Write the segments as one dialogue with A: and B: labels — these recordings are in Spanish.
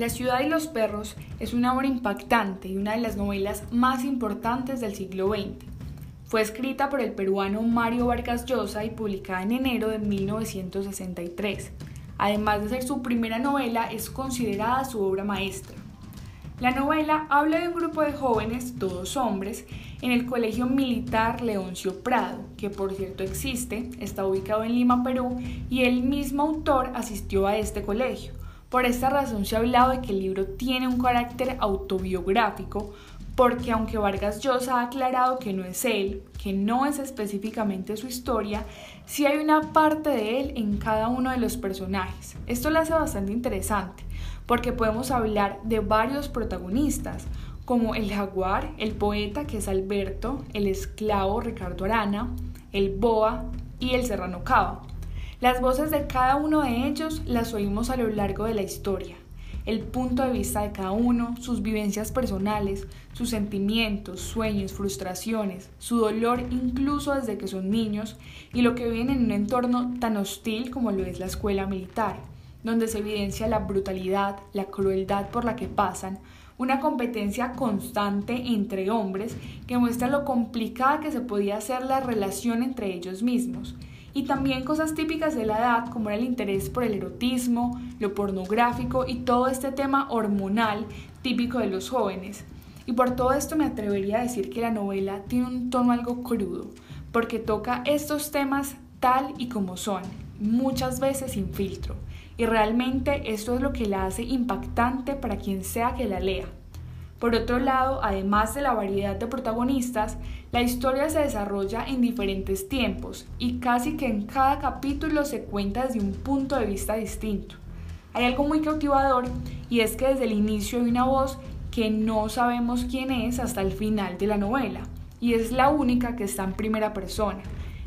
A: La ciudad y los perros es una obra impactante y una de las novelas más importantes del siglo XX. Fue escrita por el peruano Mario Vargas Llosa y publicada en enero de 1963. Además de ser su primera novela, es considerada su obra maestra. La novela habla de un grupo de jóvenes, todos hombres, en el Colegio Militar Leoncio Prado, que por cierto existe, está ubicado en Lima, Perú, y el mismo autor asistió a este colegio. Por esta razón se ha hablado de que el libro tiene un carácter autobiográfico, porque aunque Vargas Llosa ha aclarado que no es él, que no es específicamente su historia, sí hay una parte de él en cada uno de los personajes. Esto lo hace bastante interesante, porque podemos hablar de varios protagonistas, como el jaguar, el poeta que es Alberto, el esclavo Ricardo Arana, el boa y el serrano Cava. Las voces de cada uno de ellos las oímos a lo largo de la historia. El punto de vista de cada uno, sus vivencias personales, sus sentimientos, sueños, frustraciones, su dolor incluso desde que son niños y lo que viven en un entorno tan hostil como lo es la escuela militar, donde se evidencia la brutalidad, la crueldad por la que pasan, una competencia constante entre hombres que muestra lo complicada que se podía hacer la relación entre ellos mismos y también cosas típicas de la edad como era el interés por el erotismo, lo pornográfico y todo este tema hormonal típico de los jóvenes. Y por todo esto me atrevería a decir que la novela tiene un tono algo crudo, porque toca estos temas tal y como son, muchas veces sin filtro. Y realmente esto es lo que la hace impactante para quien sea que la lea. Por otro lado, además de la variedad de protagonistas, la historia se desarrolla en diferentes tiempos y casi que en cada capítulo se cuenta desde un punto de vista distinto. Hay algo muy cautivador y es que desde el inicio hay una voz que no sabemos quién es hasta el final de la novela y es la única que está en primera persona.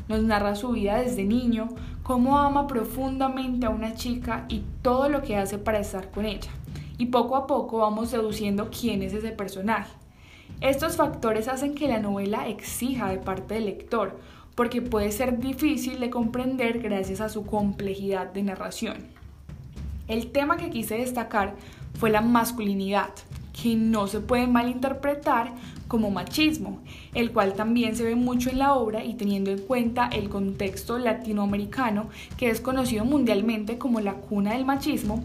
A: Nos narra su vida desde niño, cómo ama profundamente a una chica y todo lo que hace para estar con ella y poco a poco vamos deduciendo quién es ese personaje. Estos factores hacen que la novela exija de parte del lector, porque puede ser difícil de comprender gracias a su complejidad de narración. El tema que quise destacar fue la masculinidad, que no se puede malinterpretar como machismo, el cual también se ve mucho en la obra y teniendo en cuenta el contexto latinoamericano, que es conocido mundialmente como la cuna del machismo,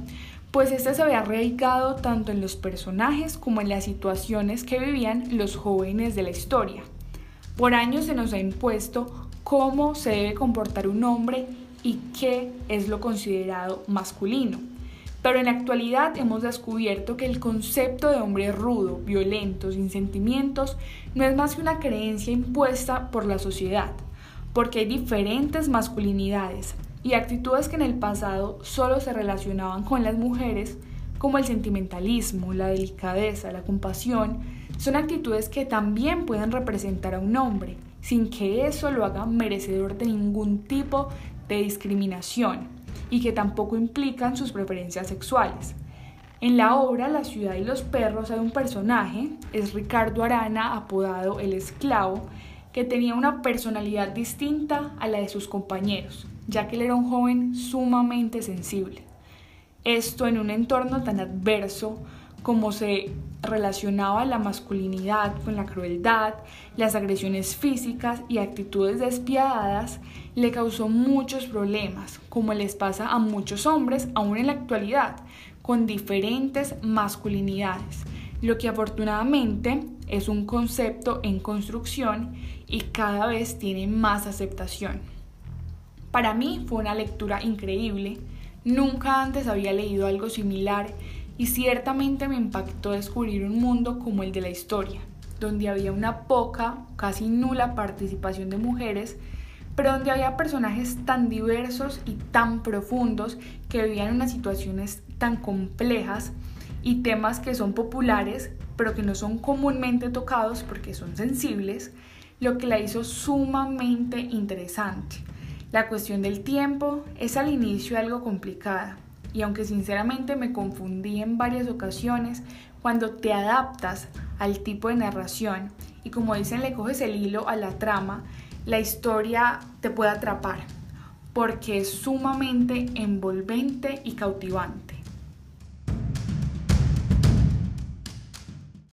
A: pues este se había arraigado tanto en los personajes como en las situaciones que vivían los jóvenes de la historia. Por años se nos ha impuesto cómo se debe comportar un hombre y qué es lo considerado masculino. Pero en la actualidad hemos descubierto que el concepto de hombre rudo, violento, sin sentimientos, no es más que una creencia impuesta por la sociedad, porque hay diferentes masculinidades, y actitudes que en el pasado solo se relacionaban con las mujeres, como el sentimentalismo, la delicadeza, la compasión, son actitudes que también pueden representar a un hombre, sin que eso lo haga merecedor de ningún tipo de discriminación y que tampoco implican sus preferencias sexuales. En la obra La ciudad y los perros hay un personaje, es Ricardo Arana, apodado el esclavo, que tenía una personalidad distinta a la de sus compañeros, ya que él era un joven sumamente sensible. Esto en un entorno tan adverso como se relacionaba la masculinidad con la crueldad, las agresiones físicas y actitudes despiadadas, le causó muchos problemas, como les pasa a muchos hombres aún en la actualidad, con diferentes masculinidades, lo que afortunadamente es un concepto en construcción y cada vez tiene más aceptación. Para mí fue una lectura increíble, nunca antes había leído algo similar y ciertamente me impactó descubrir un mundo como el de la historia, donde había una poca, casi nula participación de mujeres, pero donde había personajes tan diversos y tan profundos que vivían unas situaciones tan complejas y temas que son populares, pero que no son comúnmente tocados porque son sensibles, lo que la hizo sumamente interesante. La cuestión del tiempo es al inicio algo complicada y aunque sinceramente me confundí en varias ocasiones, cuando te adaptas al tipo de narración y como dicen le coges el hilo a la trama, la historia te puede atrapar porque es sumamente envolvente y cautivante.